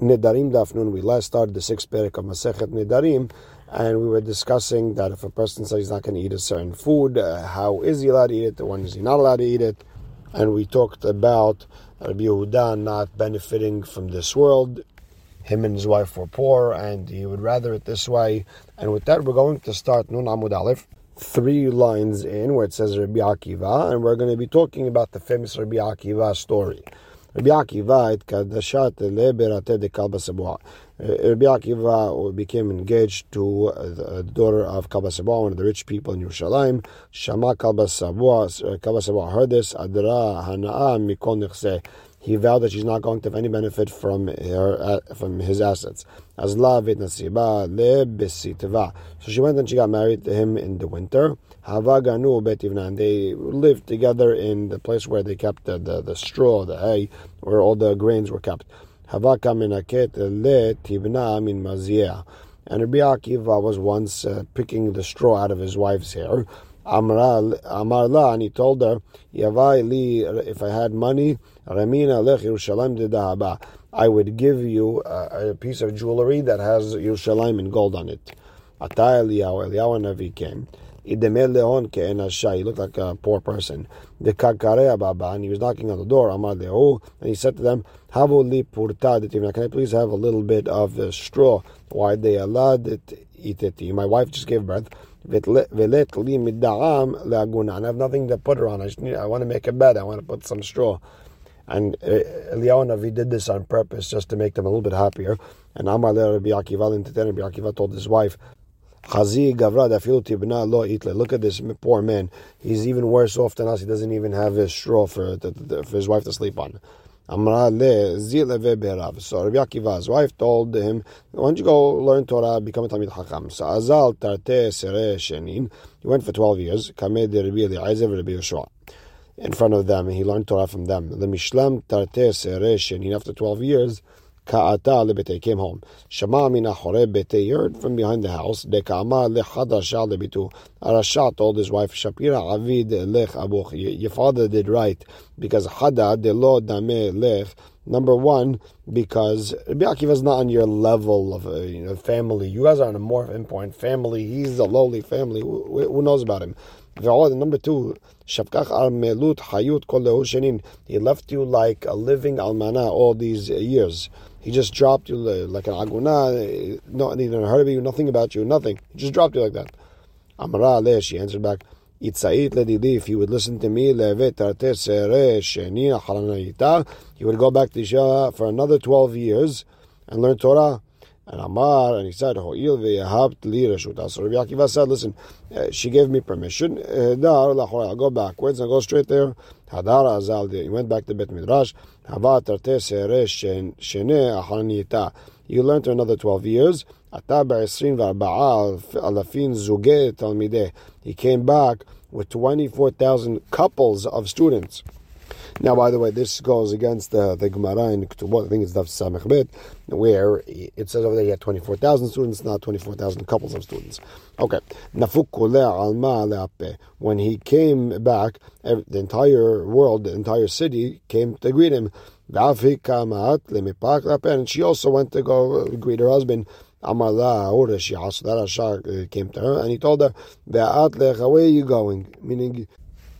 Nedarim Dafnun. We last started the sixth parak of Masechet Nedarim, and we were discussing that if a person says he's not going to eat a certain food, uh, how is he allowed to eat it? When is he not allowed to eat it? And we talked about Rabbi Yehuda not benefiting from this world. Him and his wife were poor, and he would rather it this way. And with that, we're going to start Nun Amud Aleph, three lines in where it says Rabbi Akiva, and we're going to be talking about the famous Rabbi Akiva story. Rabbi Akiva et kadashat leberate de Kalbasabua. Rabbi Akiva became engaged to the daughter of Kalbasabua, one of the rich people in Yerushalayim. Shama Kalbasabua, Kalbasabua heard this. Adra hana'a mikon he vowed that she's not going to have any benefit from her uh, from his assets. So she went and she got married to him in the winter. And they lived together in the place where they kept the, the, the straw, the hay, where all the grains were kept. And Rabbi Akiva was once uh, picking the straw out of his wife's hair. Amar and he told her, Yavai li, if I had money, Ramina lech Yerushalayim dehaba. I would give you a, a, piece of jewelry that has Yerushalayim in gold on it. Atay Eliyahu, Eliyahu Navi came. He looked like a poor person. The kakare baba, and he was knocking on the door. Amar lehu, and he said to them, "Havu li purta Can I please have a little bit of straw? Why they allowed it? My wife just gave birth. Leaguna. I have nothing to put her on. I just need, I want to make a bed. I want to put some straw. And uh, Eliyahu Navi did this on purpose just to make them a little bit happier. And Amar Rabbi Akiva, Rabbi Akiva told his wife. Look at this poor man. He's even worse off than us. He doesn't even have a straw for, for his wife to sleep on. Amra le berav. So Rabbi Akiva's wife told him, "Why don't you go learn Torah, become a Talmid Chacham?" So Azal tarte sere shenin. He went for twelve years. Kamed Rabbi Eliezer Rabbi Yehoshua. In front of them, he learned Torah from them. The Mishlam tarte sere shenin. After twelve years. Ka'ata lebete came home. Shama mina bete heard from behind the house. Deka'ama lechadasha lebitu. Arasha told his wife Shapira avid lech abuch. Your father did right because hada de lo dame lech. Number one, because Rabbi is not on your level of uh, you know, family. You guys are on a more important family. He's a lowly family. Who, who knows about him? Number two, Shavkach al melut hayut kol He left you like a living almana all these years. He just dropped you like an aguna. No, he heard of you, nothing about you, nothing. He just dropped you like that. Amara le, she answered back, if you would listen to me, he would go back to yeshiva for another 12 years and learn Torah. And Amar, and he said, Ho'il ve'yahabt li reshuta. So Rabbi Akiva said, listen, uh, she gave me permission. I'll go backwards and go straight there. Hadar azal He went back to Bet Midrash. Hava. You learned another 12 years. He came back with 24,000 couples of students. Now, by the way, this goes against the, the Gemara in Ketubot, I think it's Daf Samech where it says over there he had 24,000 students, not 24,000 couples of students. Okay. When he came back, the entire world, the entire city came to greet him. And she also went to go uh, greet her husband. Amala Urashia. So that Ashar uh, came to her and he told her, Where are you going? Meaning,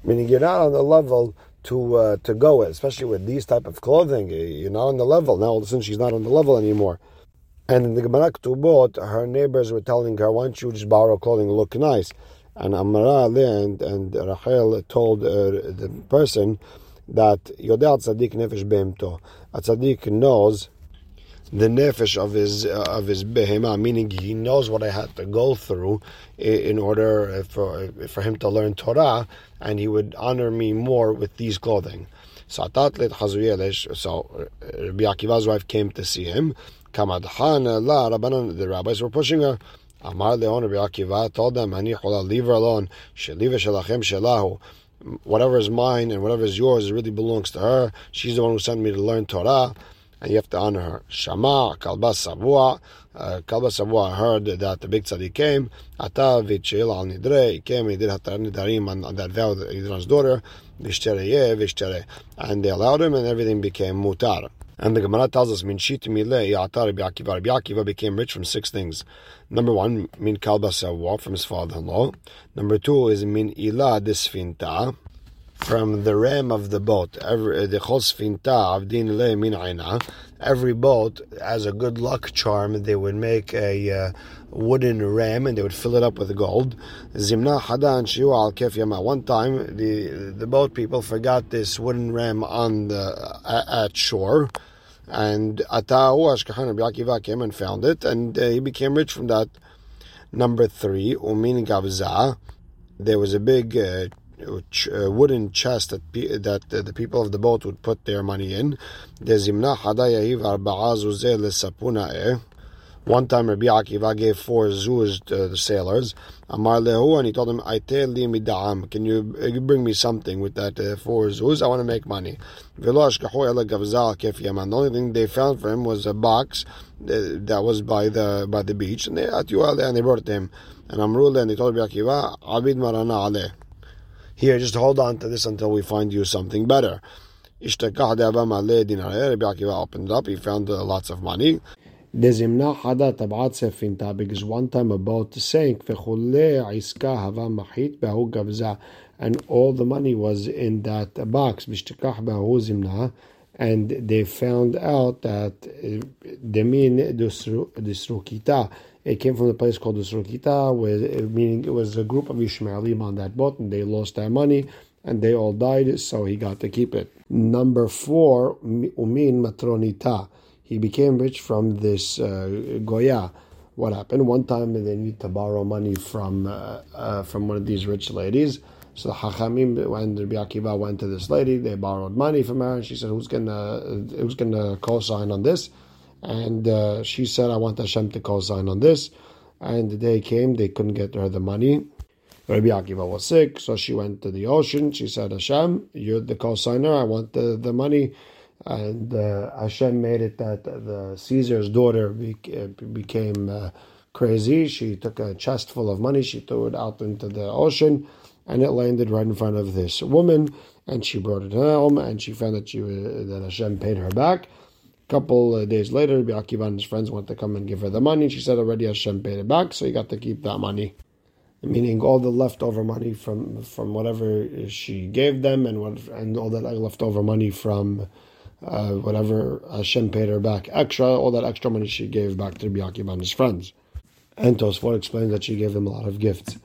meaning you're not on the level to uh, to go, especially with these type of clothing. You're not on the level now. All of a sudden, she's not on the level anymore. And in the Gemara Ketubot, her neighbors were telling her, "Why don't you just borrow clothing, look nice?" And Amara and and Rachel told uh, the person that Yodel Tzadik Nefesh Behemto. A tzaddik knows the nefesh of his uh, of his behema, meaning he knows what I had to go through in order for for him to learn Torah, and he would honor me more with these clothing. So uh, Rabbi Akiva's wife came to see him. The rabbis were pushing her. Amar Leon Rabbi Akiva told them, "Ani leave her alone. Sheliva shelachem shelahu." Whatever is mine and whatever is yours it really belongs to her. She's the one who sent me to learn Torah and you have to honor her. Shama, Kalba Savua, uh, Kalba Savua heard that the big tzaddik came, Ata v'chil al nidre, he came, he did hatar nidarim on, that vow that his daughter, v'ishtereye, v'ishtere, and they allowed him and everything became mutar. And the Gemara tells us, Min shit milei Rabbi Akiva. Rabbi Akiva became rich from six things. Number one, Min kalba from his father-in-law. Number two is Min ila disfinta, from the ram of the boat. Every the chosfinta avdin le min. Every boat has a good luck charm. They would make a uh, wooden ram and they would fill it up with gold. Zimna hadan shiu al kef. One time, the the boat people forgot this wooden ram on the at shore. And Atahu Ashkahan Rabbi Akiva came and found it, and uh, he became rich from that. Number three, Umin Gavza. There was a big uh, wooden chest that that uh, the people of the boat would put their money in. One time Rabbi Akiva gave four zuz to the sailors. Amar lehu, and he told them, li mida'am. Can you bring me something with that uh, four zuz? I want to make money. The only thing they found for him was a box uh, that was by the by the beach, and they and they brought it to him. And Amrullah, and they told Rabbi Akiva, Abid marana aleh. Here, just hold on to this until we find you something better. Rabbi Akiva opened it up, he found uh, lots of money. Because one time a boat sank, and all the money was in that box. And they found out that Demin Disrukita, it came from the place called the Surkita, where meaning it was a group of Ishmaelim on that boat, and they lost their money and they all died, so he got to keep it. Number four, Umin Matronita he became rich from this uh, Goya. What happened? One time they need to borrow money from uh, uh, from one of these rich ladies. So Hachamim, when Rabbi Akiva went to this lady, they borrowed money from her, and she said, "Who's gonna who's gonna co-sign on this?" And uh, she said, "I want Hashem to co-sign on this." And the day came, they couldn't get her the money. Rabbi Akiva was sick, so she went to the ocean. She said, "Hashem, you're the co-signer. I want the, the money." and uh, Hashem made it that the Caesar's daughter uh, became uh, crazy. She took a chest full of money, she threw it out into the ocean, and it landed right in front of this woman. And she brought it home, and she found that she that Hashem paid her back. Couple days later, Akiva and his friends went to come and give her the money. She said already Hashem paid it back, so he got to keep that money meaning all the leftover money from from whatever she gave them, and what and all that leftover money from uh, whatever Hashem paid her back extra, all that extra money she gave back to Rabbi Akiva and his friends. And Tosfot explains that she gave them a lot of gifts.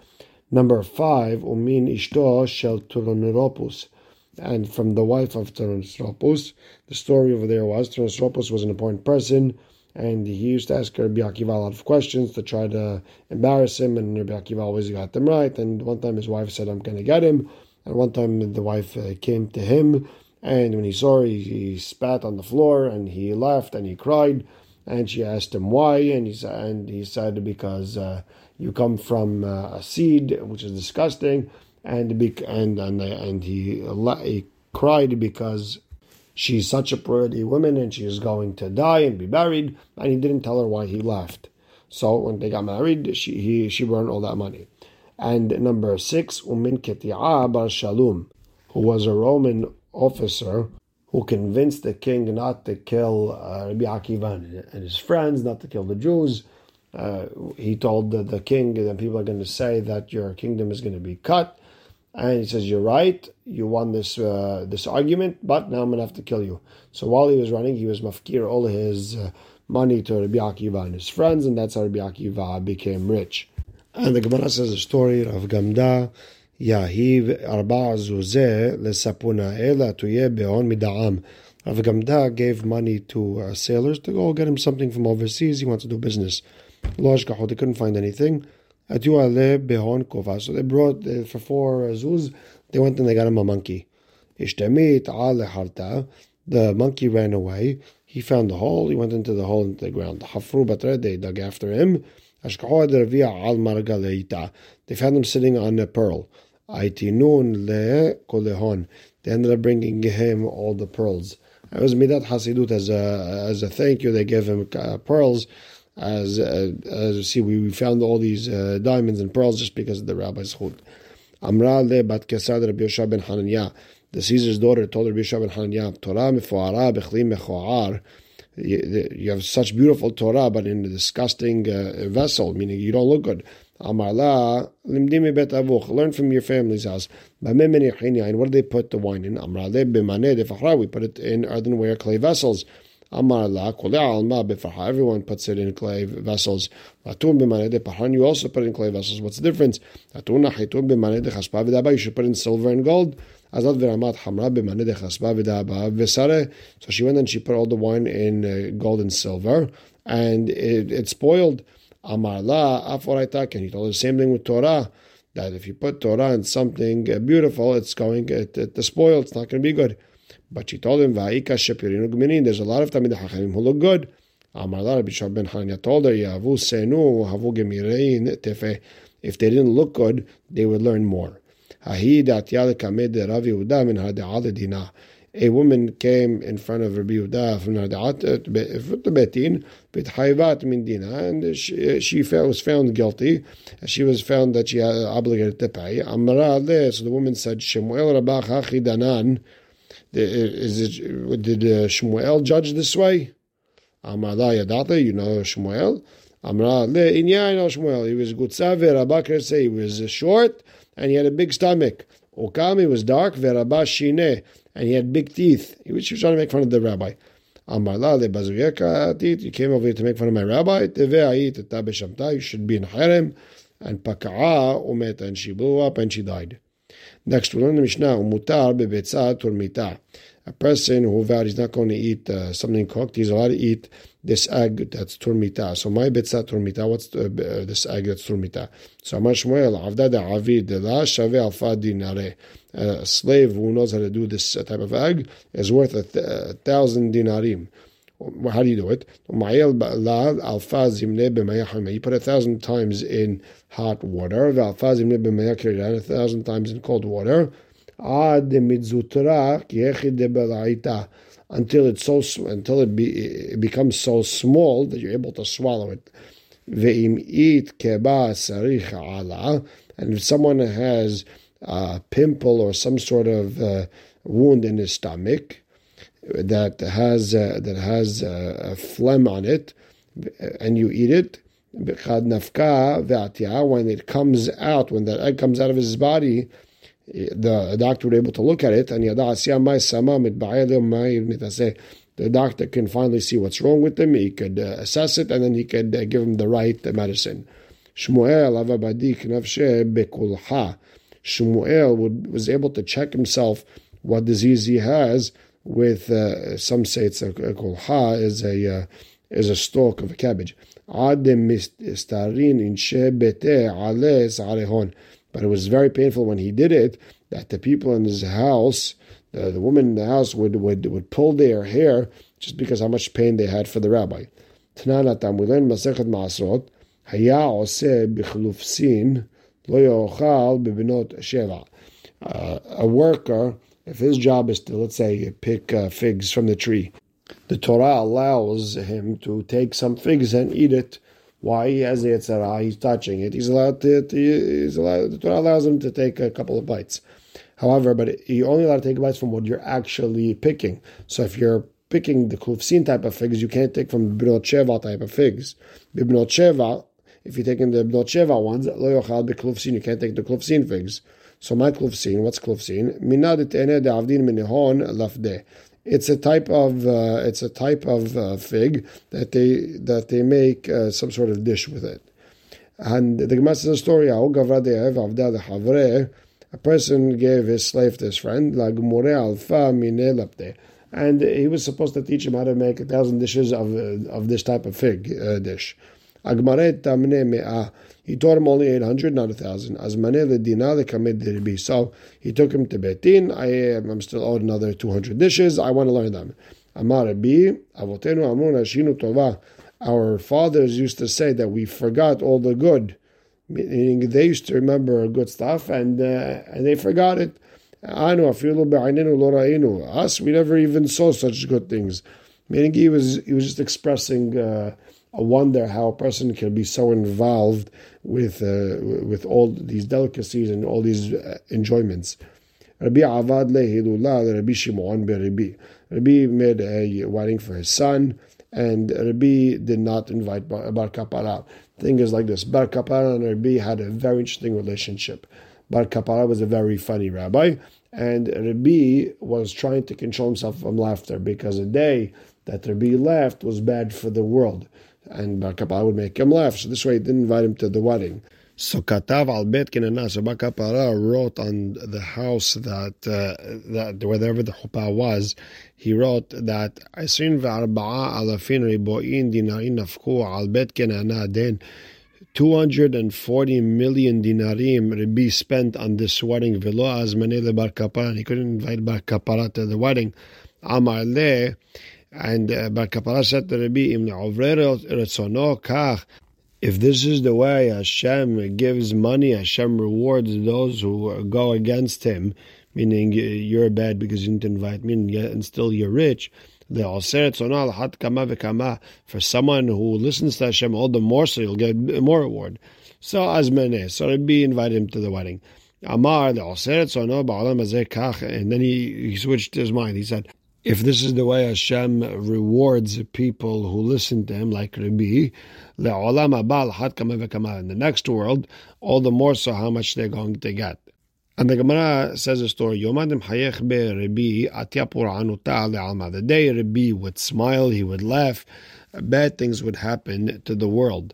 Number five, Umin Ishto Shel Turoneropus. And from the wife of Turoneropus, the story over there was Turoneropus was an important person, and he used to ask Rabbi Akiva a lot of questions to try to embarrass him, and Rabbi Akiva always got them right. And one time his wife said, I'm going to get him. And one time the wife uh, came to him and when he saw her, he, he, spat on the floor and he laughed, and he cried. And she asked him why, and he said, and he said because uh, you come from uh, a seed, which is disgusting, and and and and he he cried because she's such a pretty woman and she is going to die and be buried, and he didn't tell her why he left. So when they got married, she he she burned all that money. And number six, Umin Keti'a Bar Shalom, who was a Roman officer who convinced the king not to kill uh, Rabbi Akiva and his friends, not to kill the Jews. Uh, he told the, the king that people are going to say that your kingdom is going to be cut. And he says, "You're right. You won this uh, this argument, but now I'm gonna have to kill you." So while he was running, he was mafkir all his uh, money to Rabbi Akiva and his friends, and that's how Rabbi Akiva became rich. And the Gemara says a story of Gamda. Yahiv arba zuzeh lesapuna ela tuye beon Midam. Rav Gamda gave money to uh, sailors to go get him something from overseas. He wants to do business. Loshkaho, they couldn't find anything. So they brought uh, for four zuz. They went and they got him a monkey. The monkey ran away. He found the hole. He went into the hole into the ground. Hafru batre. They dug after him. They found him sitting on a pearl. Aitinun le kolehon. They ended up bringing him all the pearls. It was midat hasidut as a as a thank you. They gave him uh, pearls. As uh, as you see, we, we found all these uh, diamonds and pearls just because of the rabbi's chut. Amra le bat kesad Rabbi Yosha ben Hananiah. the Caesar's daughter told Rabbi Yishua ben Hananya, Torah mefoara bechli mechoar. You have such beautiful Torah, but in a disgusting uh, vessel, meaning you don't look good. Amarla limdimi bet avuch. Learn from your family's house. And What do they put the wine in? Amrale b'maneh We put it in earthenware clay vessels. B'farha. Everyone puts it in clay vessels. You also put it in clay vessels. What's the difference? You should put it in silver and gold. So she went and she put all the wine in uh, gold and silver, and it, it spoiled. Amarla aforaitaken. He told the same thing with Torah that if you put Torah in something uh, beautiful, it's going to, to, spoil. It's not going to be good. But she told him, "Va'ika shepirinu gminin." There's a lot of tamid hachamim who look good. Amarla Rabbi Shab ben Hananya told her, "Yavu senu havu tefe." If they didn't look good, they would learn more. A woman came in front of Rabbi Yehuda from the Betin, b'tchayvat min dina, and she, she was found guilty. She was found that she had obligated to pay. Amara so the woman said, Shemuel Rabach Hachi Danan, is it, did uh, Shmuel judge this way? You know Shmuel? He was gutzave, Rabakar say he was short and he had a big stomach. Okami was dark, verabah and he had big teeth. He was, he trying to make fun of the rabbi. You came over here to make fun of my rabbi. You should be in harem. And paka'a umeta, and she blew up and she died. Next, we learn the Mishnah, umutar bebetza turmita. A person who vowed he's not going to eat uh, something cooked, he's allowed to eat this egg that's turmita. So my betza turmita, what's uh, this egg that's turmita? So Amar Shmuel, avda da avid la shave alfa dinare a slave who knows how to do this type of egg is worth a, th- a thousand dinarim. How do you do it? You put a thousand times in hot water, a thousand times in cold water, until it's so until it, be, it becomes so small that you're able to swallow it. And if someone has a pimple or some sort of uh, wound in his stomach that has uh, that has uh, a phlegm on it, and you eat it. When it comes out, when that egg comes out of his body, the doctor be able to look at it and the doctor can finally see what's wrong with him. He could uh, assess it and then he could uh, give him the right medicine. Shmuel Shmuel would, was able to check himself what disease he has with uh, some say it's a, a kolha is a uh, is a stalk of a cabbage. But it was very painful when he did it that the people in his house, the, the woman in the house would, would would pull their hair just because how much pain they had for the rabbi. Tananatam, we learn Masechet Maasrot, Haya Oseh Bichlufsin, uh, a worker, if his job is to, let's say, pick uh, figs from the tree, the Torah allows him to take some figs and eat it. Why he has the Yetzirah, he's touching it. He's allowed to, he's allowed, the Torah allows him to take a couple of bites. However, but you only allowed to take bites from what you're actually picking. So if you're picking the klufsin type of figs, you can't take from bibnot sheva type of figs. Bibnot sheva, if you're taking the Bnot Sheva ones, lo yochal you can't take the klufsin figs. So my klufsin, what's klufsin? Minad ene de'avdin minihon lafde. It's a type of uh, it's a type of uh, fig that they that they make uh, some sort of dish with it. And the Gemara says a story. A person gave his slave to his friend, and he was supposed to teach him how to make a thousand dishes of of this type of fig uh, dish. Agmaret tamne. He taught him only 800, not 1,000. Azmane ledina lekamed dirbi. So he took him to Betin. I am still owed another 200 dishes. I want to learn them. Amar amun tova. Our fathers used to say that we forgot all the good. Meaning they used to remember good stuff and, uh, and they forgot it. I know a few little beininu Lorainu. Us, we never even saw such good things. Meaning he was he was just expressing uh, I wonder how a person can be so involved with uh, with all these delicacies and all these uh, enjoyments. Rabbi Avad lehilula Rabbi Shimon Rabbi. Rabbi made a wedding for his son, and Rabbi did not invite Bar Kapara. Thing is like this: Bar Kapara and Rabbi had a very interesting relationship. Bar Kapara was a very funny rabbi, and Rabbi was trying to control himself from laughter because a day that Rabbi laughed was bad for the world, and Kapara would make him laugh. So this way, he didn't invite him to the wedding. So Katav al Kenana, so Bar Kapara wrote on the house that uh, that wherever the chuppah was, he wrote that Asrin ve'arba'a alafin ribo'in dinarin nafku al Bet Kenana den. 240 million dinarim Rabbi spent on this wedding. Velo azmane bar kapara. He couldn't invite bar kapara to the wedding. Amar le, and uh, bar to Rabbi, Im retzono kach. If this is the way Hashem gives money, Hashem rewards those who go against Him, meaning you're bad because you didn't invite me, and still you're rich. For someone who listens to Hashem all the more, so you'll get more reward. So Azmane, so Rabbi invited him to the wedding. Amar the and then he, he switched his mind. He said, if this is the way Hashem rewards people who listen to him, like Rabbi, in the next world, all the more so how much they're going to get. And the Gemara says a story. The day Rabbi would smile, he would laugh, bad things would happen to the world.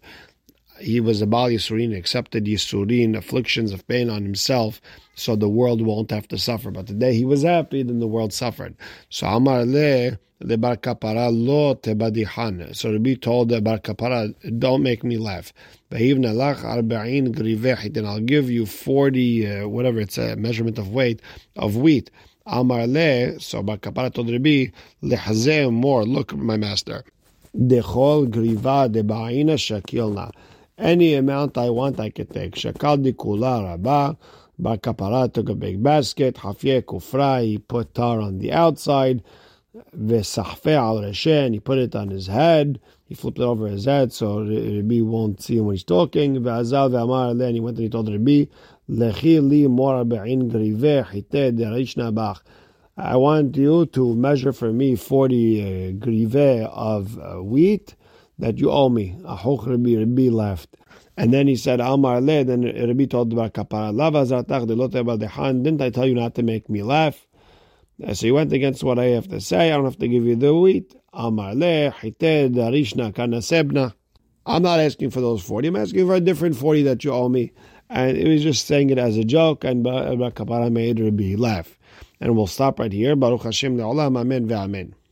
He was a Baal Yisurin, accepted Yisurin, afflictions of pain on himself, so the world won't have to suffer. But the day he was happy, then the world suffered. So Amar le the Bar Kapara lo tebadihan. So Rabbi told the Bar Kapara, don't make me laugh. Then I'll give you 40, uh, whatever it's a measurement of weight, of wheat. Amar le, so Bar Kapara told Rabbi, lehazeh more, look my master. Dechol griva debaina shakilna. Any amount I want, I can take. Shakal di kula rabah. Bar Kapara took a big basket. Hafye kufra, he put tar on the outside. Vesahfe al and he put it on his head. He flipped it over his head so Rabbi won't see him when he's talking. Ve'azal ve'amar and he went and he told Rabbi, Lechi li mora be'in grive hite derishna bach. I want you to measure for me 40 uh, grive of uh, wheat that you owe me. Ahoch Rabbi, Rabbi left. And then he said, Amar le, then Rabbi told Bar Kapara, Lava zartach de Didn't I tell you not to make me laugh? Uh, so he went against what I have to say. I don't have to give you the wheat. Amar le, hited, arishna, kanasebna. I'm not asking for those 40. I'm asking for a different 40 that you owe me. And he was just saying it as a joke, and Kapara made Rabbi laugh. And we'll stop right here. Baruch Hashem le'olam, amen ve'amen.